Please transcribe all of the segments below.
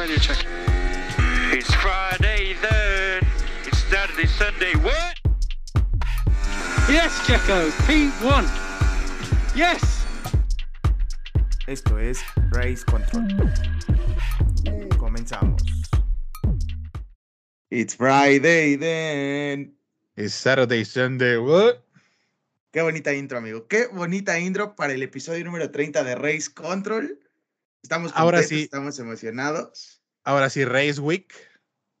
radio check. It's Friday then. It's Saturday, Sunday. What? Yes, Checo. P1. Yes. Esto es Race Control. Comenzamos. It's Friday then. It's Saturday, Sunday, what? Qué bonita intro, amigo. Qué bonita intro para el episodio número 30 de Race Control. Estamos contentos, Ahora sí. estamos emocionados. Ahora sí, Race Week.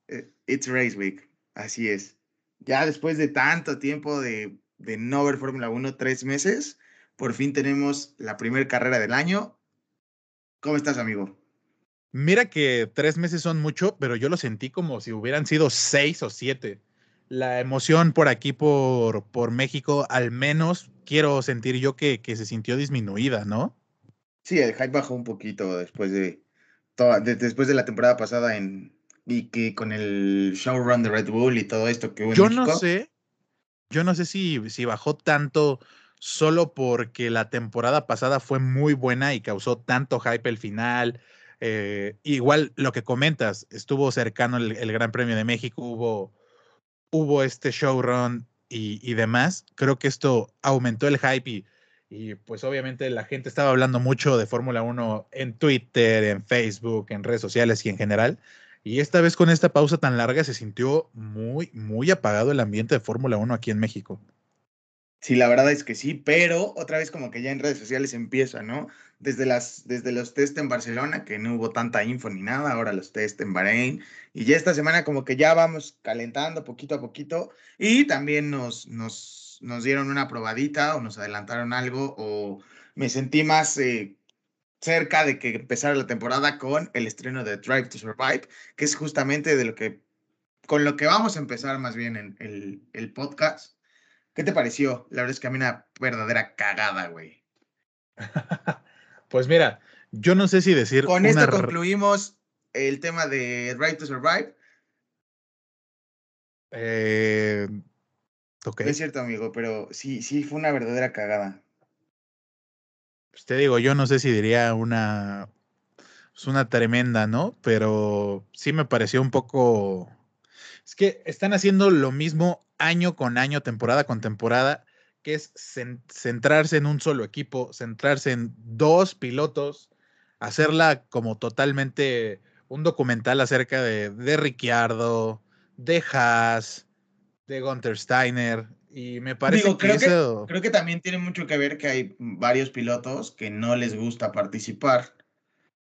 Eh, It's Race Week. Así es. Ya después de tanto tiempo de, de no ver Fórmula 1, tres meses, por fin tenemos la primera carrera del año. ¿Cómo estás, amigo? Mira que tres meses son mucho, pero yo lo sentí como si hubieran sido seis o siete. La emoción por aquí, por, por México, al menos quiero sentir yo que, que se sintió disminuida, ¿no? Sí, el hype bajó un poquito después de, toda, de- después de la temporada pasada en y que con el showrun de Red Bull y todo esto que hubo en Yo no México. sé, yo no sé si, si bajó tanto solo porque la temporada pasada fue muy buena y causó tanto hype el final. eh, igual lo que comentas, estuvo cercano el, el Gran Premio de México, hubo, hubo este showrun y, y demás. Creo que esto aumentó el hype y, y pues obviamente la gente estaba hablando mucho de Fórmula 1 en Twitter, en Facebook, en redes sociales y en general. Y esta vez con esta pausa tan larga se sintió muy, muy apagado el ambiente de Fórmula 1 aquí en México. Sí, la verdad es que sí, pero otra vez como que ya en redes sociales empieza, ¿no? Desde, las, desde los test en Barcelona, que no hubo tanta info ni nada, ahora los test en Bahrein, y ya esta semana como que ya vamos calentando poquito a poquito, y también nos, nos, nos dieron una probadita o nos adelantaron algo, o me sentí más eh, cerca de que empezara la temporada con el estreno de Drive to Survive, que es justamente de lo que, con lo que vamos a empezar más bien en el, el podcast. ¿Qué te pareció? La verdad es que a mí una verdadera cagada, güey. Pues mira, yo no sé si decir. Con una esto concluimos el tema de Right to Survive. eh, No es cierto, amigo, pero sí, sí fue una verdadera cagada. pues te digo, yo no sé si diría una. Es una tremenda, ¿no? Pero sí me pareció un poco. Es que están haciendo lo mismo año con año, temporada con temporada, que es cen- centrarse en un solo equipo, centrarse en dos pilotos, hacerla como totalmente un documental acerca de, de Ricciardo, de Haas, de Gunther Steiner, y me parece Digo, creo, que, eso... creo que también tiene mucho que ver que hay varios pilotos que no les gusta participar.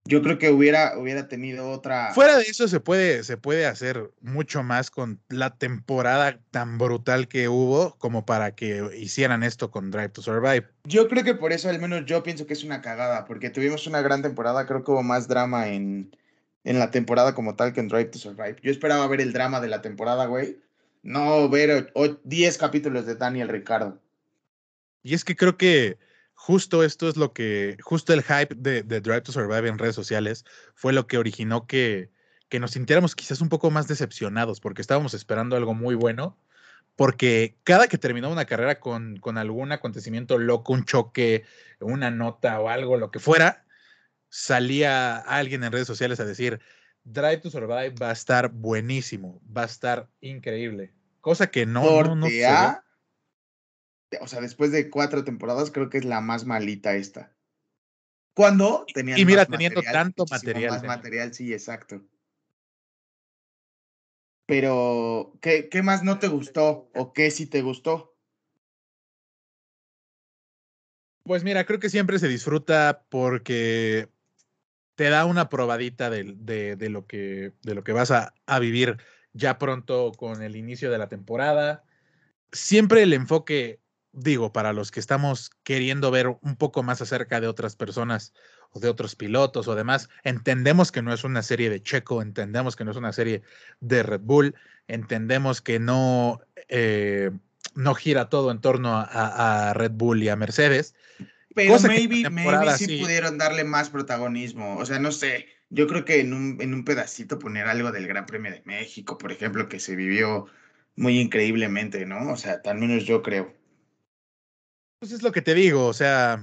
Yo creo que hubiera, hubiera tenido otra. Fuera de eso se puede, se puede hacer mucho más con la temporada tan brutal que hubo como para que hicieran esto con Drive to Survive. Yo creo que por eso al menos yo pienso que es una cagada, porque tuvimos una gran temporada, creo que hubo más drama en, en la temporada como tal que en Drive to Survive. Yo esperaba ver el drama de la temporada, güey. No ver 10 capítulos de Daniel Ricardo. Y es que creo que justo esto es lo que, justo el hype de, de Drive to Survive en redes sociales fue lo que originó que, que nos sintiéramos quizás un poco más decepcionados porque estábamos esperando algo muy bueno. Porque cada que terminaba una carrera con, con algún acontecimiento loco, un choque, una nota o algo, lo que fuera, salía alguien en redes sociales a decir, Drive to Survive va a estar buenísimo, va a estar increíble. Cosa que no, no, no Corte se. A, o sea, después de cuatro temporadas, creo que es la más malita esta. Cuando tenían Y mira, más teniendo tanto material, Más tenía. material, sí, exacto. Pero, ¿qué, ¿qué más no te gustó? ¿O qué sí te gustó? Pues mira, creo que siempre se disfruta porque te da una probadita del- de, de lo, que, de lo que vas a, a vivir ya pronto con el inicio de la temporada. Siempre el enfoque, digo, para los que estamos queriendo ver un poco más acerca de otras personas o de otros pilotos o demás, entendemos que no es una serie de Checo, entendemos que no es una serie de Red Bull, entendemos que no, eh, no gira todo en torno a- Red Bull y a Mercedes, Pero maybe, maybe sí, sí. pudieron darle más protagonismo. O sea, no sé. Yo creo que en un, en un pedacito poner algo del Gran Premio de México, por ejemplo, que se vivió muy increíblemente, ¿no? O sea, al menos yo creo. Pues es lo que te digo, o sea,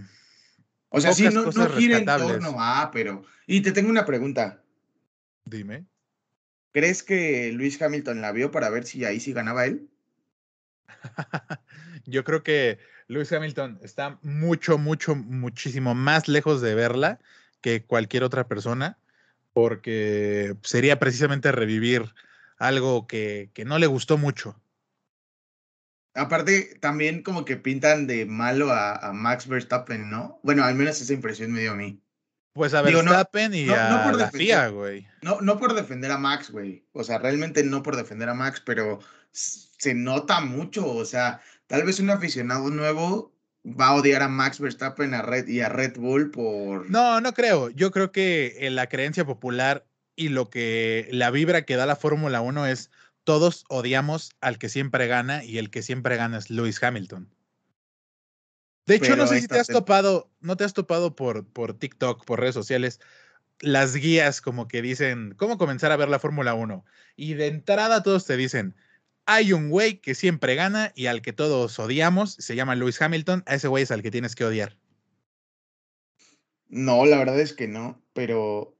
O sea, sí, no, no gira en torno a, pero. Y te tengo una pregunta. Dime. ¿Crees que Luis Hamilton la vio para ver si ahí sí ganaba él? Yo creo que Luis Hamilton está mucho, mucho, muchísimo más lejos de verla que cualquier otra persona, porque sería precisamente revivir algo que, que no le gustó mucho. Aparte, también como que pintan de malo a, Max Verstappen, ¿no? Bueno, al menos esa impresión me dio a mí. Pues a Verstappen y a por la FIA, güey. No, no por defender a Max, güey. O sea, realmente no por defender a Max, pero se nota mucho. O sea, tal vez un aficionado nuevo va a odiar a Max Verstappen a Red, y a Red Bull por... No, no creo. Yo creo que en la creencia popular y lo que la vibra que da la Fórmula 1 es todos odiamos al que siempre gana y el que siempre gana es Lewis Hamilton. De hecho, no sé si te has topado, no te has topado por, por TikTok, por redes sociales, las guías como que dicen cómo comenzar a ver la Fórmula 1. Y de entrada todos te dicen, hay un güey que siempre gana y al que todos odiamos, se llama Lewis Hamilton, a ese güey es al que tienes que odiar. No, la verdad es que no, pero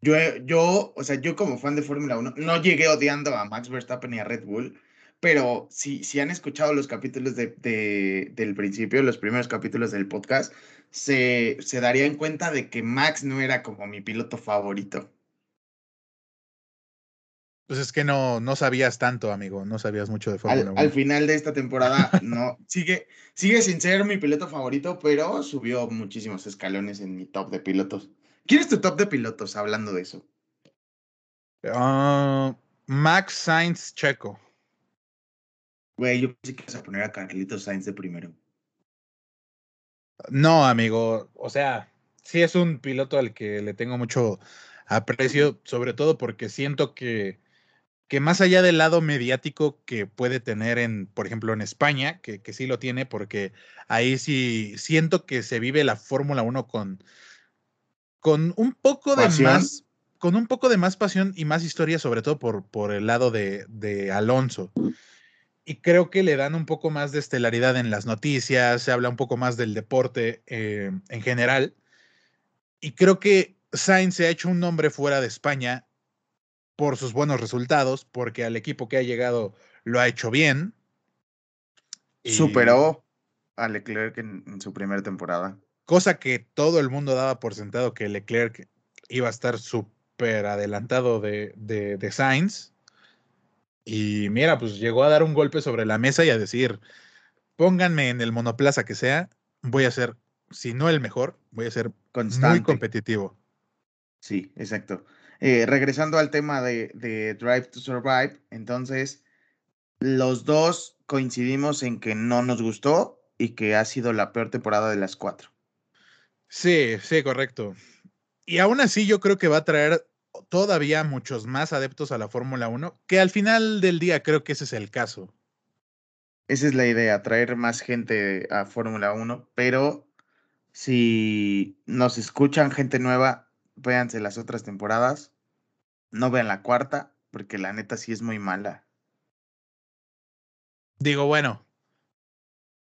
yo, yo, o sea, yo como fan de Fórmula 1, no llegué odiando a Max Verstappen y a Red Bull, pero si, si han escuchado los capítulos de, del principio, los primeros capítulos del podcast, se, se darían cuenta de que Max no era como mi piloto favorito. Pues es que no, no sabías tanto, amigo, no sabías mucho de Fórmula 1. Al final de esta temporada, no, sigue, sigue sin ser mi piloto favorito, pero subió muchísimos escalones en mi top de pilotos. ¿Quién es tu top de pilotos hablando de eso? Ah, Max Sainz Checo. Güey, yo pensé que ibas a poner a Carlitos Sainz de primero. No, amigo. O sea, sí es un piloto al que le tengo mucho aprecio, sobre todo porque siento que, que más allá del lado mediático que puede tener en, por ejemplo, en España, que, que sí lo tiene, porque ahí sí siento que se vive la Fórmula 1 con con un poco de más, con un poco de más pasión y más historia, sobre todo por, por el lado de, de, Alonso. Y creo que le dan un poco más de estelaridad en las noticias, se habla un poco más del deporte eh, en general. Y creo que Sainz se ha hecho un nombre fuera de España por sus buenos resultados, porque al equipo que ha llegado lo ha hecho bien. Superó a Leclerc en su primera temporada cosa que todo el mundo daba por sentado que Leclerc iba a estar súper adelantado de, de, Sainz. Y mira, pues llegó a dar un golpe sobre la mesa y a decir, pónganme en el monoplaza que sea, voy a ser, si no el mejor, voy a ser muy competitivo. Sí, exacto. Eh, regresando al tema de, de, Drive to Survive, entonces los dos coincidimos en que no nos gustó y que ha sido la peor temporada de las cuatro. Sí, sí, correcto. Y aún así yo creo que va a traer todavía muchos más adeptos a la Fórmula 1, que al final del día creo que ese es el caso. Esa es la idea, traer más gente a Fórmula 1, pero si nos escuchan gente nueva, véanse las otras temporadas, no vean la cuarta, porque la neta sí es muy mala. Digo, bueno,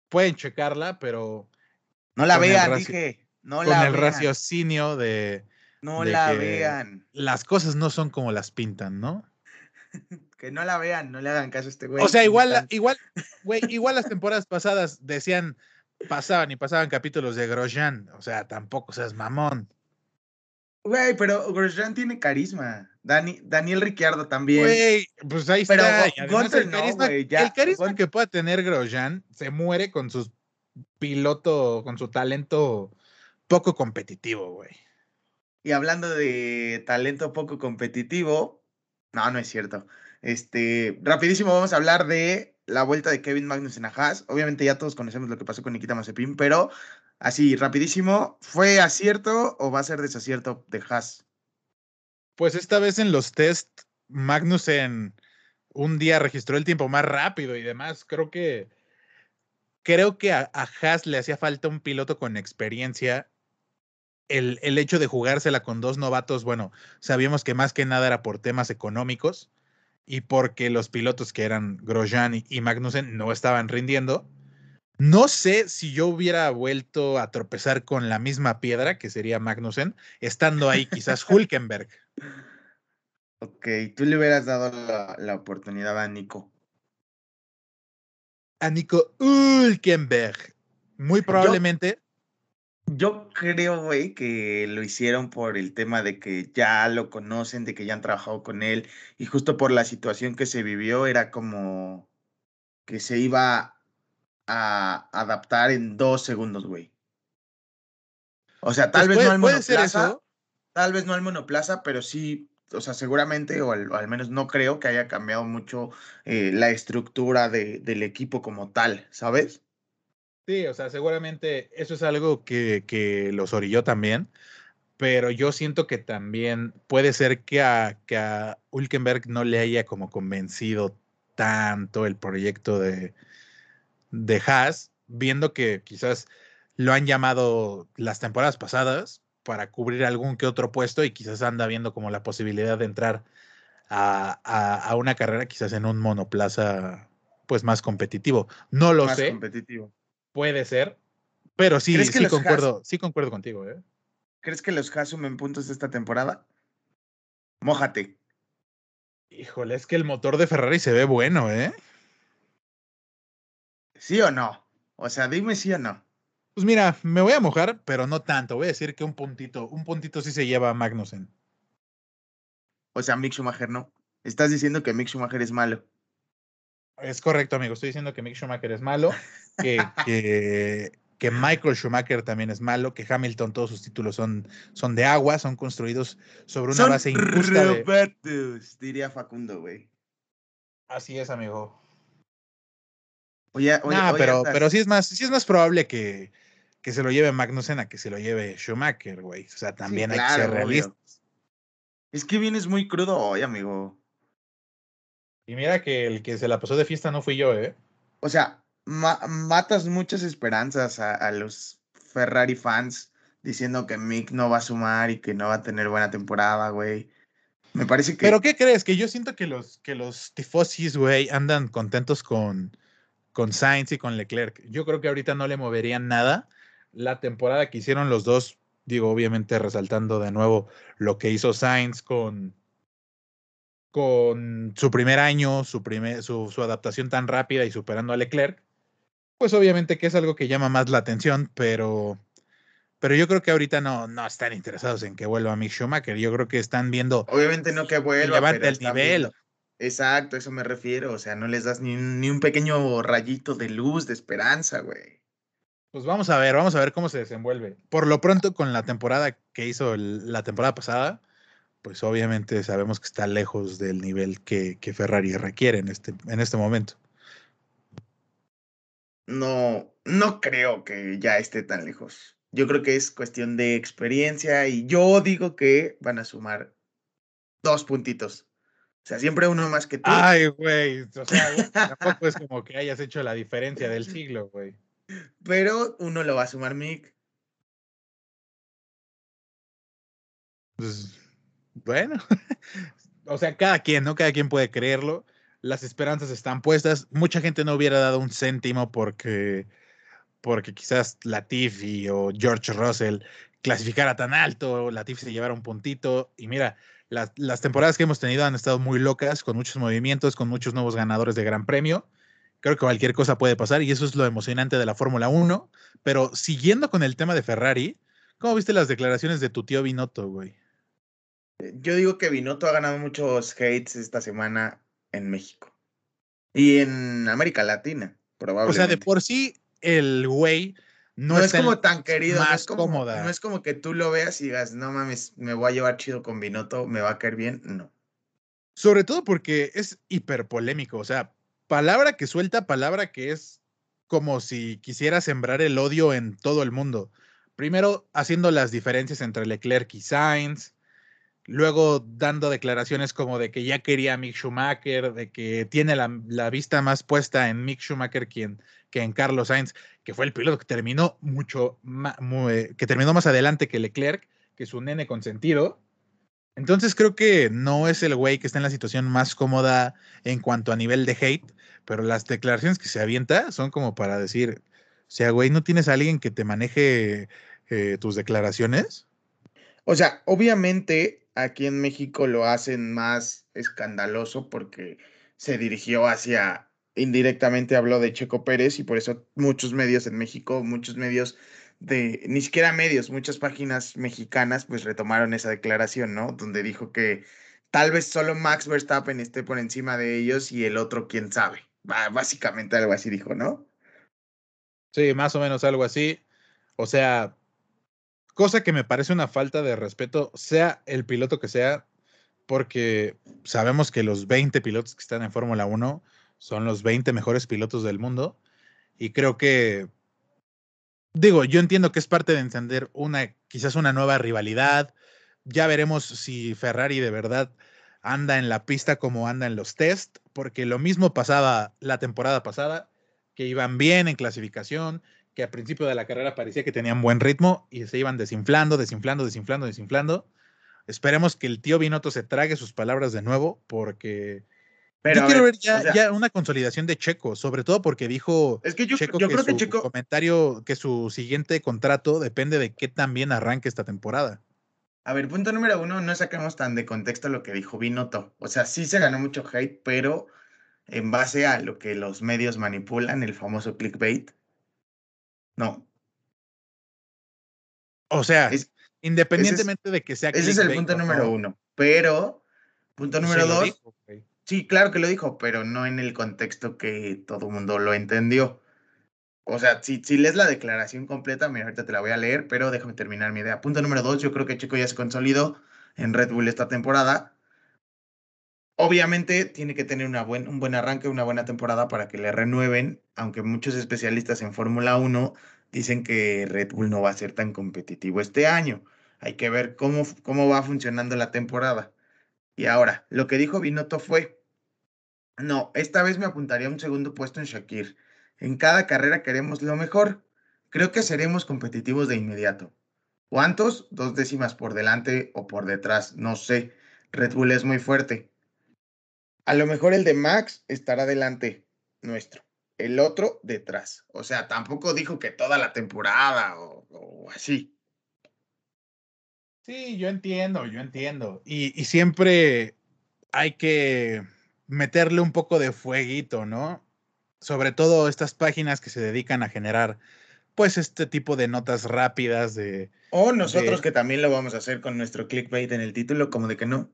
pueden checarla, pero... No la vean, dije. No con el raciocinio de. No la vean. Las cosas no son como las pintan, ¿no? que no la vean, no le hagan caso a este güey. O sea, igual, igual, güey, igual las temporadas pasadas decían, pasaban y pasaban capítulos de Grosjean. O sea, tampoco seas mamón. Güey, pero Grosjean tiene carisma. Dani, Daniel Ricciardo también. Güey, pues ahí está. el carisma, el carisma que pueda tener Grosjean se muere con su piloto, con su talento poco competitivo, güey. Y hablando de talento poco competitivo, no, no es cierto. Este, rapidísimo vamos a hablar de la vuelta de Kevin Magnussen a Haas. Obviamente ya todos conocemos lo que pasó con Nikita Mazepin, pero así, rapidísimo, ¿fue acierto o va a ser desacierto de Haas? Pues esta vez en los test, Magnussen un día registró el tiempo más rápido y demás. Creo que creo que a, a Haas le hacía falta un piloto con experiencia el, el, hecho de jugársela con dos novatos, bueno, sabíamos que más que nada era por temas económicos y porque los pilotos que eran Grosjean y Magnussen no estaban rindiendo. No sé si yo hubiera vuelto a tropezar con la misma piedra, que sería Magnussen, estando ahí quizás Hulkenberg. Ok, tú le hubieras dado la, oportunidad a Nico. A Nico Ulkenberg. Muy probablemente. Yo, creo, güey, que lo hicieron por el tema de que ya lo conocen, de que ya han trabajado con él, y justo por la situación que se vivió, era como que se iba a adaptar en dos segundos, güey. O sea, tal pues vez no al monoplaza, tal vez no al monoplaza, pero sí o sea, seguramente, o al, menos no creo que haya cambiado mucho eh, la estructura de, del equipo como tal, ¿sabes? Sí, o sea, seguramente eso es algo que, que los orilló también, pero yo siento que también puede ser que a, que a Hulkenberg no le haya como convencido tanto el proyecto de, de Haas, viendo que quizás lo han llamado las temporadas pasadas, para cubrir algún que otro puesto y quizás anda viendo como la posibilidad de entrar a, una carrera quizás en un monoplaza pues más competitivo. No lo más sé. competitivo. Puede ser, pero sí, sí concuerdo, sí concuerdo contigo. ¿eh? ¿Crees que los Haas sumen puntos esta temporada? Mójate. Híjole, es que el motor de Ferrari se ve bueno, ¿eh? ¿Sí o no? O sea, dime sí o no. Pues mira, me voy a mojar, pero no tanto. Voy a decir que un puntito, un puntito sí se lleva a Magnussen. O sea, Mick Schumacher no. Estás diciendo que Mick Schumacher es malo. Es correcto, amigo. Estoy diciendo que Mick Schumacher es malo, que, que, Michael Schumacher también es malo, que Hamilton, todos sus títulos son, son de agua, son construidos sobre una base injusta. Robertus, diría Facundo, güey. Así es, amigo. Oye, oye, pero, pero sí es más, sí es más probable que, que se lo lleve Magnussen a que se lo lleve Schumacher, güey. O sea, también hay que ser realistas. Es que vienes muy crudo hoy, amigo. Y mira que el que se la pasó de fiesta no fui yo, ¿eh? O sea, matas muchas esperanzas a, los Ferrari fans diciendo que Mick no va a sumar y que no va a tener buena temporada, güey. Me parece que. ¿Pero qué crees? Que yo siento que los, que los tifosis, güey, andan contentos con, con Sainz y con Leclerc. Yo creo que ahorita no le moverían nada. La temporada que hicieron los dos, digo, obviamente resaltando de nuevo lo que hizo Sainz con, con su primer año, su, primer, su, su adaptación tan rápida y superando a Leclerc, pues obviamente que es algo que llama más la atención, pero, pero yo creo que ahorita no, no están interesados en que vuelva Mick Schumacher. Yo creo que están viendo. Obviamente no que vuelva. Que el nivel. Exacto, eso me refiero. O sea, no les das ni, ni un pequeño rayito de luz, de esperanza, güey. Pues vamos a ver, vamos a ver cómo se desenvuelve. Por lo pronto, con la temporada que hizo la temporada pasada, pues obviamente sabemos que está lejos del nivel que, que, Ferrari requiere en este, en este momento. No, no creo que ya esté tan lejos. Yo creo que es cuestión de experiencia y yo digo que van a sumar dos puntitos. O sea, siempre uno más que tú. Ay, güey. O sea, tampoco es como que hayas hecho la diferencia del siglo, güey. Pero uno lo va a sumar Mick. Pues, bueno. o sea, cada quien, ¿no? Cada quien puede creerlo. Las esperanzas están puestas. Mucha gente no hubiera dado un céntimo porque, porque quizás Latifi o George Russell clasificara tan alto, Latifi se llevara un puntito. Y mira, las, temporadas que hemos tenido han estado muy locas, con muchos movimientos, con muchos nuevos ganadores de Gran Premio. Creo que cualquier cosa puede pasar y eso es lo emocionante de la Fórmula 1. Pero siguiendo con el tema de Ferrari, ¿cómo viste las declaraciones de tu tío Binotto, güey? Yo digo que Binotto ha ganado muchos hates esta semana en México y en América Latina, probablemente. O sea, de por sí, el güey no, es como tan querido, no es como, cómoda. No es como que tú lo veas y digas, no mames, me voy a llevar chido con Binotto, me va a caer bien. No. Sobre todo porque es hiper polémico. O sea, palabra que suelta, palabra que es como si quisiera sembrar el odio en todo el mundo. Primero haciendo las diferencias entre Leclerc y Sainz, luego dando declaraciones como de que ya quería a Mick Schumacher, de que tiene la, la vista más puesta en Mick Schumacher que en Carlos Sainz, que fue el piloto que terminó mucho más, que terminó más adelante que Leclerc, que es un nene consentido. Entonces creo que no es el güey que está en la situación más cómoda en cuanto a nivel de hate, pero las declaraciones que se avienta son como para decir, o sea, güey, ¿no tienes a alguien que te maneje eh, tus declaraciones? O sea, obviamente aquí en México lo hacen más escandaloso porque se dirigió hacia, indirectamente habló de Checo Pérez y por eso muchos medios en México, muchos medios de, ni siquiera medios, muchas páginas mexicanas pues retomaron esa declaración, ¿no? Donde dijo que tal vez solo Max Verstappen esté por encima de ellos y el otro quién sabe. Básicamente algo así dijo, ¿no? Sí, más o menos algo así. O sea, cosa que me parece una falta de respeto, sea el piloto que sea, porque sabemos que los 20 pilotos que están en Fórmula 1 son los 20 mejores pilotos del mundo. Y creo que, digo, yo entiendo que es parte de encender una, quizás una nueva rivalidad. Ya veremos si Ferrari de verdad anda en la pista como anda en los test, porque lo mismo pasaba la temporada pasada, que iban bien en clasificación, que al principio de la carrera parecía que tenían buen ritmo y se iban desinflando, desinflando, desinflando, desinflando. Esperemos que el tío Binotto se trague sus palabras de nuevo, porque yo quiero ver, ya, una consolidación de Checo, sobre todo porque dijo es que yo, Checo creo que Checo comentario que su siguiente contrato depende de qué tan bien arranque esta temporada. A ver, punto número uno, no sacamos tan de contexto lo que dijo Binotto. O sea, sí se ganó mucho hate, pero en base a lo que los medios manipulan, el famoso clickbait, no. O sea, independientemente de que sea Ese es el punto número uno. Pero, punto número dos. Sí, claro que lo dijo, pero no en el contexto que todo el mundo lo entendió. O sea, si, si lees la declaración completa, mira, ahorita te la voy a leer, pero déjame terminar mi idea. Punto número dos, yo creo que Checo ya se consolidó en Red Bull esta temporada. Obviamente tiene que tener un buen arranque, una buena temporada para que le renueven, aunque muchos especialistas en Fórmula 1 dicen que Red Bull no va a ser tan competitivo este año. Hay que ver cómo, cómo va funcionando la temporada. Y ahora, lo que dijo Binotto fue, no, esta vez me apuntaría a un segundo puesto en Shakir. En cada carrera queremos lo mejor. Creo que seremos competitivos de inmediato. ¿Cuántos? Dos décimas por delante o por detrás, no sé. Red Bull es muy fuerte. A lo mejor el de Max estará delante nuestro, el otro detrás. O sea, tampoco dijo que toda la temporada o, así. Sí, yo entiendo, yo entiendo. Y, y siempre hay que meterle un poco de fueguito, ¿no? sobre todo estas páginas que se dedican a generar pues este tipo de notas rápidas de... O nosotros que también lo vamos a hacer con nuestro clickbait en el título, como de que no.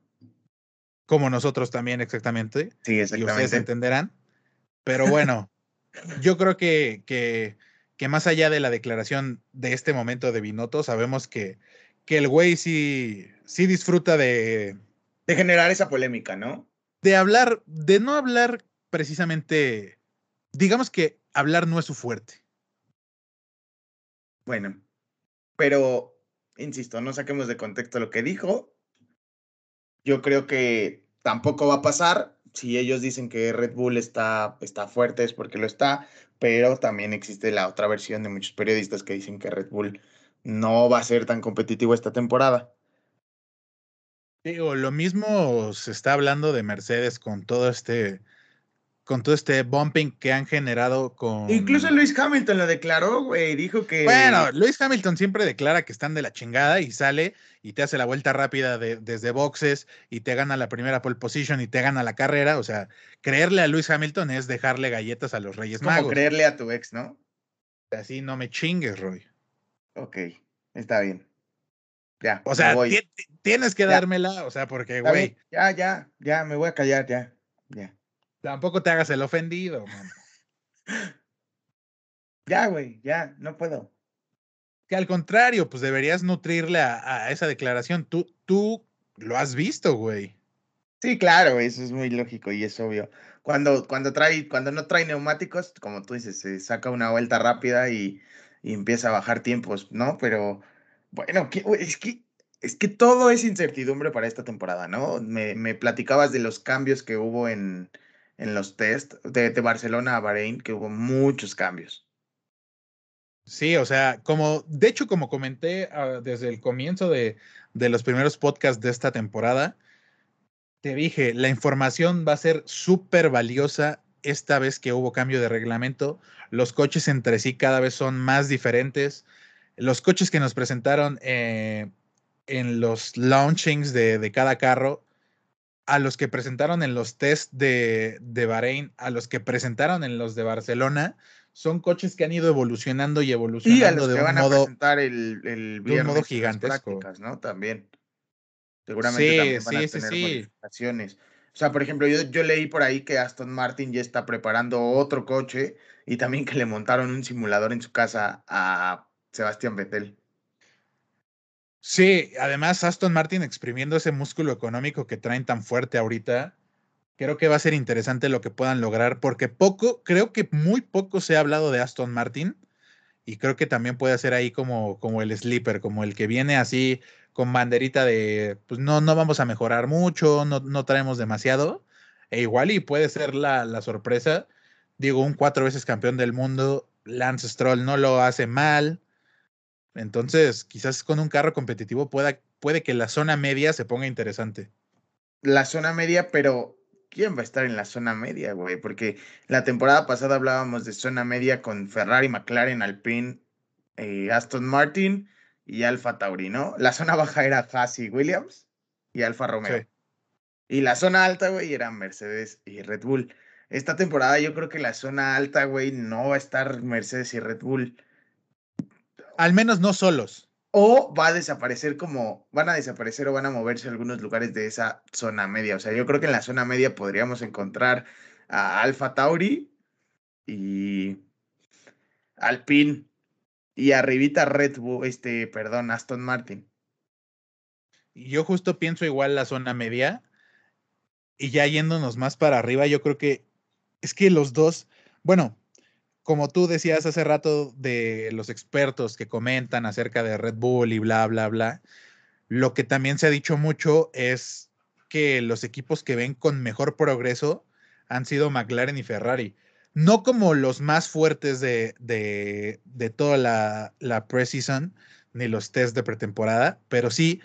Como nosotros también, exactamente. Sí, exactamente. Y ustedes entenderán. Pero bueno, yo creo que, que, que, más allá de la declaración de este momento de Binotto, sabemos que, que el güey sí, sí disfruta de... De generar esa polémica, ¿no? De hablar, de no hablar precisamente digamos que hablar no es su fuerte. Bueno, pero, insisto, no saquemos de contexto lo que dijo. Yo creo que tampoco va a pasar. Si ellos dicen que Red Bull está, está fuerte es porque lo está, pero también existe la otra versión de muchos periodistas que dicen que Red Bull no va a ser tan competitivo esta temporada. Digo, lo mismo se está hablando de Mercedes con todo este con todo este bumping que han generado con... Incluso Luis Hamilton lo declaró, güey, dijo que... Bueno, Luis Hamilton siempre declara que están de la chingada y sale y te hace la vuelta rápida desde boxes y te gana la primera pole position y te gana la carrera. O sea, creerle a Luis Hamilton es dejarle galletas a los Reyes es como creerle a tu ex, ¿no? Así no me chingues, Roy. Ok, está bien. Ya. O sea, tienes que dármela, o sea, porque, güey. Ya, ya, ya, me voy a callar, ya, ya. Tampoco te hagas el ofendido, man. Ya, güey, ya, no puedo. Que al contrario, pues deberías nutrirle a, esa declaración. Tú, tú lo has visto, güey. Sí, claro, eso es muy lógico y es obvio. Cuando, cuando, trae, cuando no trae neumáticos, como tú dices, se saca una vuelta rápida y, y empieza a bajar tiempos, ¿no? Pero bueno, es que es que todo es incertidumbre para esta temporada, ¿no? Me, me platicabas de los cambios que hubo en, en los test de, Barcelona a Bahrein, que hubo muchos cambios. Sí, o sea, como, de hecho, como comenté ah, desde el comienzo de, de los primeros podcasts de esta temporada, te dije, la información va a ser súper valiosa esta vez que hubo cambio de reglamento. Los coches entre sí cada vez son más diferentes. Los coches que nos presentaron eh, en los launchings de, de cada carro, a los que presentaron en los test de, de Bahrein, a los que presentaron en los de Barcelona, son coches que han ido evolucionando y evolucionando Y a los de que un van a presentar el, el de un modo gigantesco. prácticas, ¿no? También. Seguramente Sí, también van a sí, tener sí. modificaciones. O sea, por ejemplo, yo, yo leí por ahí que Aston Martin ya está preparando otro coche y también que le montaron un simulador en su casa a Sebastián Vettel. Sí, además Aston Martin exprimiendo ese músculo económico que traen tan fuerte ahorita, creo que va a ser interesante lo que puedan lograr, porque poco, creo que muy poco se ha hablado de Aston Martin y creo que también puede ser ahí como, como el sleeper, como el que viene así con banderita de, pues no, no vamos a mejorar mucho, no, no traemos demasiado, e igual y puede ser la, la sorpresa. Digo, un cuatro veces campeón del mundo, Lance Stroll no lo hace mal. Entonces, quizás con un carro competitivo pueda, puede que la zona media se ponga interesante. La zona media, pero ¿quién va a estar en la zona media, güey? Porque la temporada pasada hablábamos de zona media con Ferrari, McLaren, Alpine, eh, Aston Martin y Alfa Tauri, ¿no? La zona baja era Haas y Williams y Alfa Romeo. Sí. Y la zona alta, güey, era Mercedes y Red Bull. Esta temporada yo creo que la zona alta, güey, no va a estar Mercedes y Red Bull. Al menos no solos. O va a desaparecer como, van a desaparecer o van a moverse algunos lugares de esa zona media. O sea, yo creo que en la zona media podríamos encontrar a Alfa Tauri y Alpine y arribita Red Bull, este, perdón, Aston Martin. Yo justo pienso igual la zona media. Y ya yéndonos más para arriba, yo creo que es que los dos, bueno, como tú decías hace rato de los expertos que comentan acerca de Red Bull y bla, bla, bla, lo que también se ha dicho mucho es que los equipos que ven con mejor progreso han sido McLaren y Ferrari. No como los más fuertes de, de, de toda la, la preseason ni los test de pretemporada, pero sí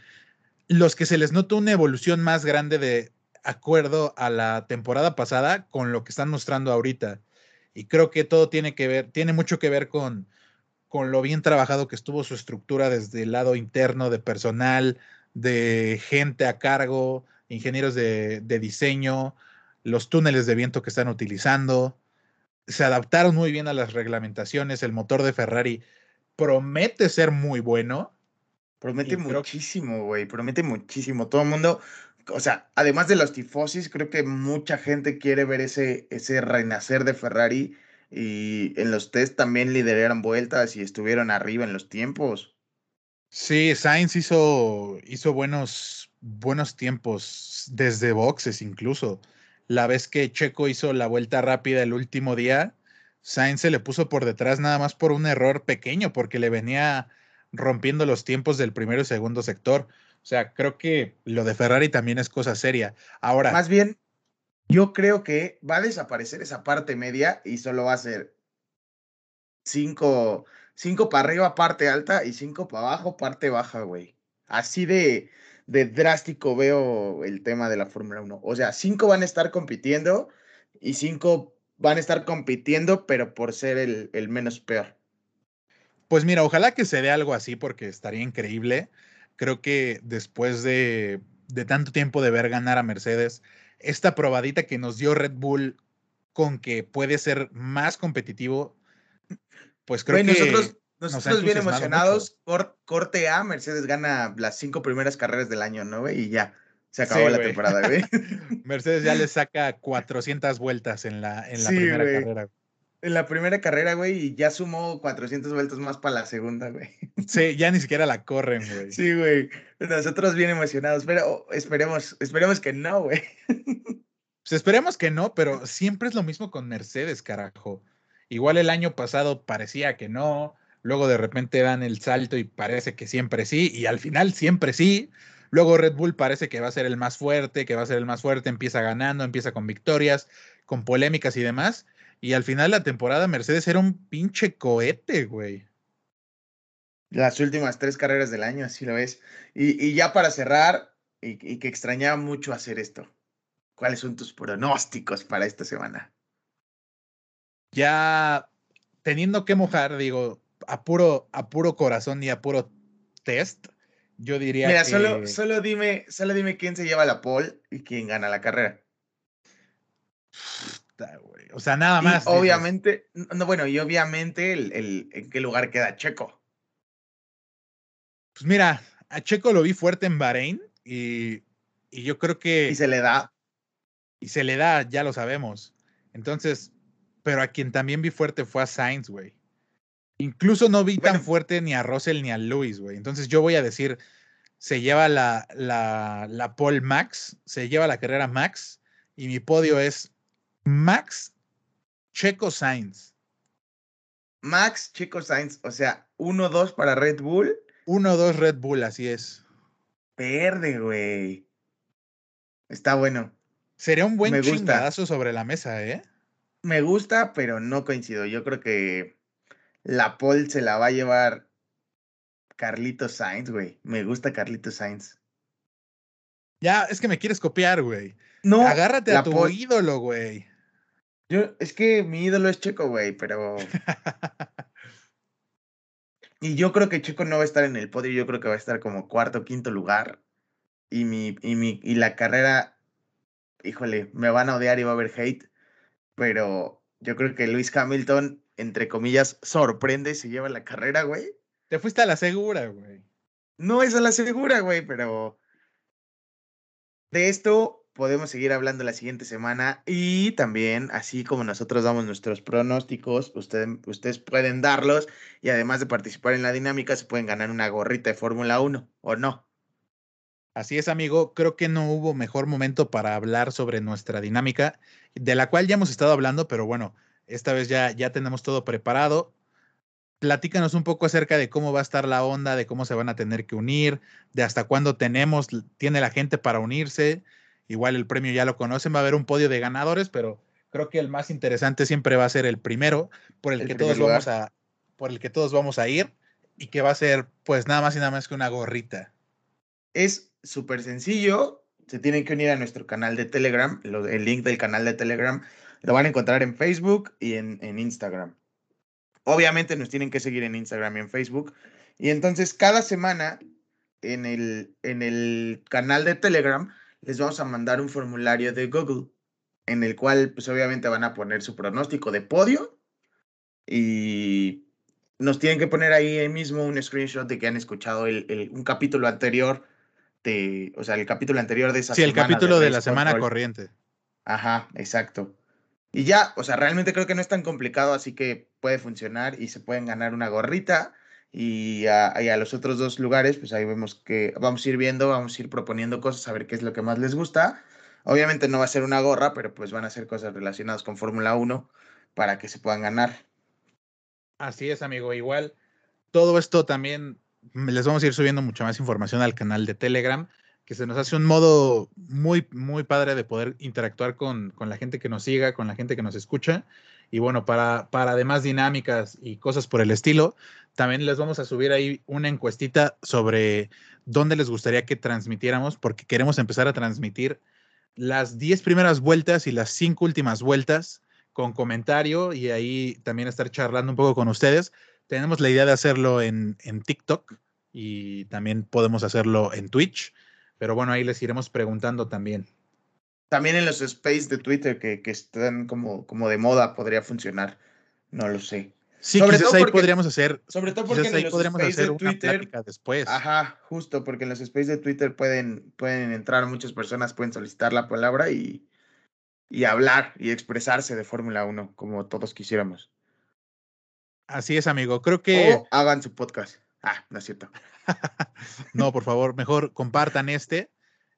los que se les nota una evolución más grande de acuerdo a la temporada pasada con lo que están mostrando ahorita. Y creo que todo tiene que ver, tiene mucho que ver con, con lo bien trabajado que estuvo su estructura desde el lado interno de personal, de gente a cargo, ingenieros de, de diseño, los túneles de viento que están utilizando. Se adaptaron muy bien a las reglamentaciones. El motor de Ferrari promete ser muy bueno. Promete muchísimo, güey, promete muchísimo. Todo el mundo, o sea, además de los tifosis, creo que mucha gente quiere ver ese, ese renacer de Ferrari y en los test también lideraron vueltas y estuvieron arriba en los tiempos. Sí, Sainz hizo, hizo buenos, buenos tiempos desde boxes incluso. La vez que Checo hizo la vuelta rápida el último día, Sainz se le puso por detrás nada más por un error pequeño, porque le venía rompiendo los tiempos del primero y segundo sector. O sea, creo que lo de Ferrari también es cosa seria. Ahora, Más bien, yo creo que va a desaparecer esa parte media y solo va a ser cinco, cinco para arriba, parte alta, y cinco para abajo, parte baja, güey. Así de, de drástico veo el tema de la Fórmula 1. O sea, cinco van a estar compitiendo y cinco van a estar compitiendo, pero por ser el, el menos peor. Pues mira, ojalá que se dé algo así porque estaría increíble. Creo que después de, de tanto tiempo de ver ganar a Mercedes, esta probadita que nos dio Red Bull con que puede ser más competitivo, pues creo que nosotros, nos bien emocionados, cor- corte A, Mercedes gana las cinco primeras carreras del año, ¿no, güey? Y ya, se acabó Sí, la temporada, güey. Mercedes ya le saca 400 vueltas en la, en la Sí, primera güey. carrera. En la primera carrera, güey, y ya sumó 400 vueltas más para la segunda, güey. Sí, ya ni siquiera la corren, güey. Sí, güey. Nosotros bien emocionados, pero esperemos, esperemos que no, güey. Pues esperemos que no, pero siempre es lo mismo con Mercedes, carajo. Igual el año pasado parecía que no, luego de repente dan el salto y parece que siempre sí, y al final siempre sí. Luego Red Bull parece que va a ser el más fuerte, que va a ser el más fuerte, empieza ganando, empieza con victorias, con polémicas y demás. Y al final la temporada Mercedes era un pinche cohete, güey. Las últimas tres carreras del año, así lo ves. Y, y ya para cerrar, y, y que extrañaba mucho hacer esto. ¿Cuáles son tus pronósticos para esta semana? Ya teniendo que mojar, digo, a puro, a puro corazón y a puro test, Yo diría Mira, que... solo, solo, dime, solo dime quién se lleva la pole y quién gana la carrera. O sea, nada más. obviamente, no, bueno, y obviamente el, el- en qué lugar queda Checo. Pues mira, a Checo lo vi fuerte en Bahrein y, y yo creo que Y se le da. y se le da, ya lo sabemos. Entonces, pero a quien también vi fuerte fue a Sainz, güey. Incluso no vi tan fuerte ni a Russell ni a Lewis, güey. Entonces yo voy a decir, se lleva la, la, la pole Max, se lleva la carrera Max y mi podio es Max Checo Sainz. Max, Checo Sainz, o sea, 1-2 para Red Bull. 1-2 Red Bull, así es. Verde, güey. Está bueno. Sería un buen Me gusta. chingadazo sobre la mesa, ¿eh? Me gusta, pero no coincido. Yo creo que la pole se la va a llevar Carlitos Sainz, güey. Me gusta Carlitos Sainz. Ya, es que me quieres copiar, güey. No, Agárrate a tu pole- ídolo, güey. Yo, es que mi ídolo es Checo, güey, pero. Y yo creo que Checo no va a estar en el podio, yo creo que va a estar como cuarto o quinto lugar. Y mi, y mi, y la carrera, híjole, me van a odiar y va a haber hate. Pero yo creo que Luis Hamilton, entre comillas, sorprende y se lleva la carrera, güey. Te fuiste a la segura, güey. No es a la segura, güey, pero. De esto podemos seguir hablando la siguiente semana. Y también, así como nosotros damos nuestros pronósticos, ustedes, pueden darlos. Y además de participar en la dinámica, se pueden ganar una gorrita de Fórmula 1, ¿o no? Así es, amigo. Creo que no hubo mejor momento para hablar sobre nuestra dinámica, de la cual ya hemos estado hablando, pero bueno, esta vez ya, ya tenemos todo preparado. Platícanos un poco acerca de cómo va a estar la onda, de cómo se van a tener que unir, de hasta cuándo tenemos, tiene la gente para unirse. Igual el premio ya lo conocen, va a haber un podio de ganadores, pero creo que el más interesante siempre va a ser el primero, por el, El que todos vamos a, por el que todos vamos a ir, y que va a ser, pues nada más y nada más que una gorrita. Es súper sencillo. Se tienen que unir a nuestro canal de Telegram. lo- el link del canal de Telegram lo van a encontrar en Facebook y en, en Instagram. Obviamente nos tienen que seguir en Instagram y en Facebook. Y entonces cada semana en el, en el canal de Telegram les vamos a mandar un formulario de Google en el cual pues obviamente van a poner su pronóstico de podio y nos tienen que poner ahí mismo un screenshot de que han escuchado el- el- un capítulo anterior de, o sea, el capítulo anterior de esa Sí, el semana capítulo de la semana corriente. Ajá, exacto. Y ya, o sea, realmente creo que no es tan complicado, así que puede funcionar y se pueden ganar una gorrita. Y a, los otros dos lugares, pues ahí vemos que vamos a ir viendo, vamos a ir proponiendo cosas, a ver qué es lo que más les gusta. Obviamente no va a ser una gorra, pero pues van a ser cosas relacionadas con Fórmula 1 para que se puedan ganar. Así es, amigo. Igual, todo esto también mm, les vamos a ir subiendo mucha más información al canal de Telegram, que se nos hace un modo muy, muy padre de poder interactuar con, con la gente que nos siga, con la gente que nos escucha. Y bueno, para, para además dinámicas y cosas por el estilo, también les vamos a subir ahí una encuestita sobre dónde les gustaría que transmitiéramos, porque queremos empezar a transmitir las 10 primeras vueltas y las 5 últimas vueltas con comentario y ahí también estar charlando un poco con ustedes. Tenemos la idea de hacerlo en, en TikTok y también podemos hacerlo en Twitch, pero bueno, ahí les iremos preguntando también. También en los space de Twitter que, que están como, como de moda podría funcionar. No lo sé. Sí, Sobre quizás todo ahí porque- podríamos hacer, Sobre todo porque en ahí los podríamos space hacer de una Twitter plática después. Ajá, justo, porque en los space de Twitter pueden, pueden entrar muchas personas, pueden solicitar la palabra y, y hablar y expresarse de Fórmula 1, como todos quisiéramos. Así es, amigo. Creo que O hagan su podcast. Ah, no es cierto. no, por favor, mejor compartan este,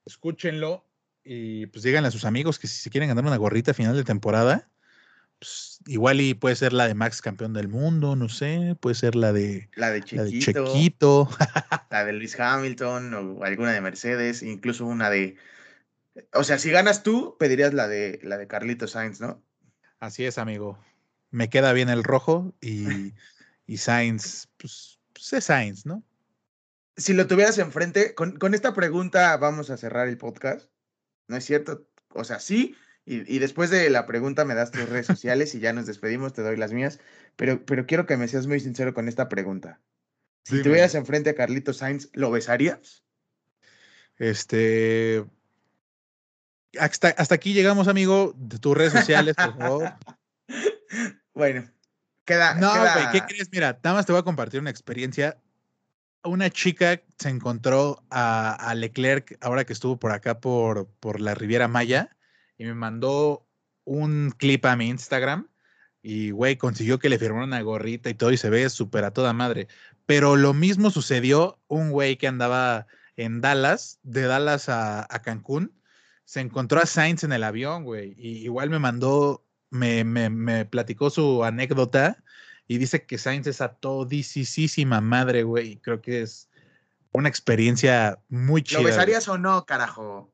escúchenlo y pues díganle a sus amigos que si se quieren ganar una gorrita final de temporada, pues, igual y puede ser la de Max campeón del mundo, no sé, puede ser la de La de la de Chiquito, Chequito. la de Luis Hamilton o alguna de Mercedes, incluso una de... O sea, si ganas tú, pedirías la de, la de Carlito Sainz, ¿no? Así es, amigo. Me queda bien el rojo y, y Sainz, pues, pues es Sainz, ¿no? Si lo tuvieras enfrente, con, con esta pregunta vamos a cerrar el podcast. ¿No es cierto? O sea, sí, y, y después de la pregunta me das tus redes sociales y ya nos despedimos, te doy las mías, pero, pero quiero que me seas muy sincero con esta pregunta. Si tuvieras enfrente a Carlitos Sainz, ¿lo besarías? Este. Hasta, hasta aquí llegamos, amigo, de tus redes sociales, por favor. bueno, queda. No, güey, ¿qué crees? Mira, nada más te voy a compartir una experiencia. Una chica se encontró a, Leclerc ahora que estuvo por acá por, por la Riviera Maya y me mandó un clip a mi Instagram y, güey, consiguió que le firmaran una gorrita y todo y se ve súper a toda madre. Pero lo mismo sucedió un güey que andaba en Dallas, de Dallas a, Cancún, se encontró a Sainz en el avión, güey, y igual me mandó, me, me, platicó su anécdota y dice que Sainz es a todisísima madre, güey, creo que es una experiencia muy chida. ¿Lo besarías o no, carajo?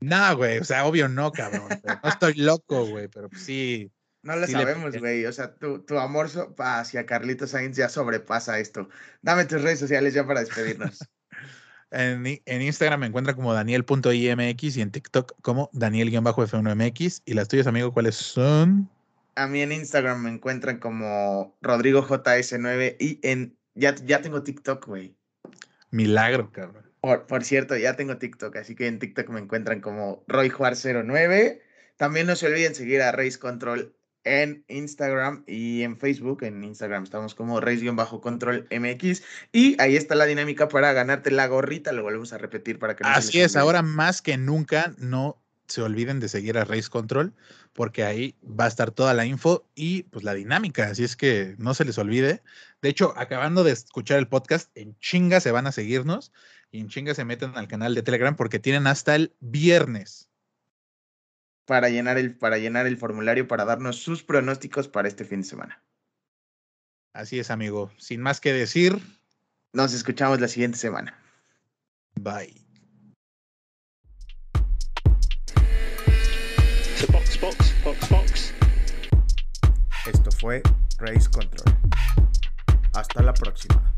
No, güey, o sea, obvio no, cabrón. no estoy loco, güey, pero pues sí. No lo sabemos, güey. O sea, tu, tu amor hacia Carlitos Sainz ya sobrepasa esto. Dame tus redes sociales ya para despedirnos. en, en, Instagram me encuentra como daniel.imx y en TikTok como daniel-f1mx. ¿Y las tuyas, amigo, cuáles son? A mí en Instagram me encuentran como RodrigoJS9 y en ya, ya tengo TikTok, güey. Milagro, cabrón. Por, por, cierto, ya tengo TikTok, así que en TikTok me encuentran como RoyJuar09. También no se olviden seguir a Race Control en Instagram y en Facebook. En Instagram estamos como Race-Control MX. Y ahí está la dinámica para ganarte la gorrita. Lo volvemos a repetir para que no Así es, ahora más que nunca no se olviden de seguir a Race Control porque ahí va a estar toda la info y pues la dinámica, así es que no se les olvide. De hecho, acabando de escuchar el podcast, en chinga se van a seguirnos y en chinga se meten al canal de Telegram porque tienen hasta el viernes para llenar el, para llenar el formulario para darnos sus pronósticos para este fin de semana. Así es, amigo. Sin más que decir. Nos escuchamos la siguiente semana. Bye. Esto fue Race Control. Hasta la próxima.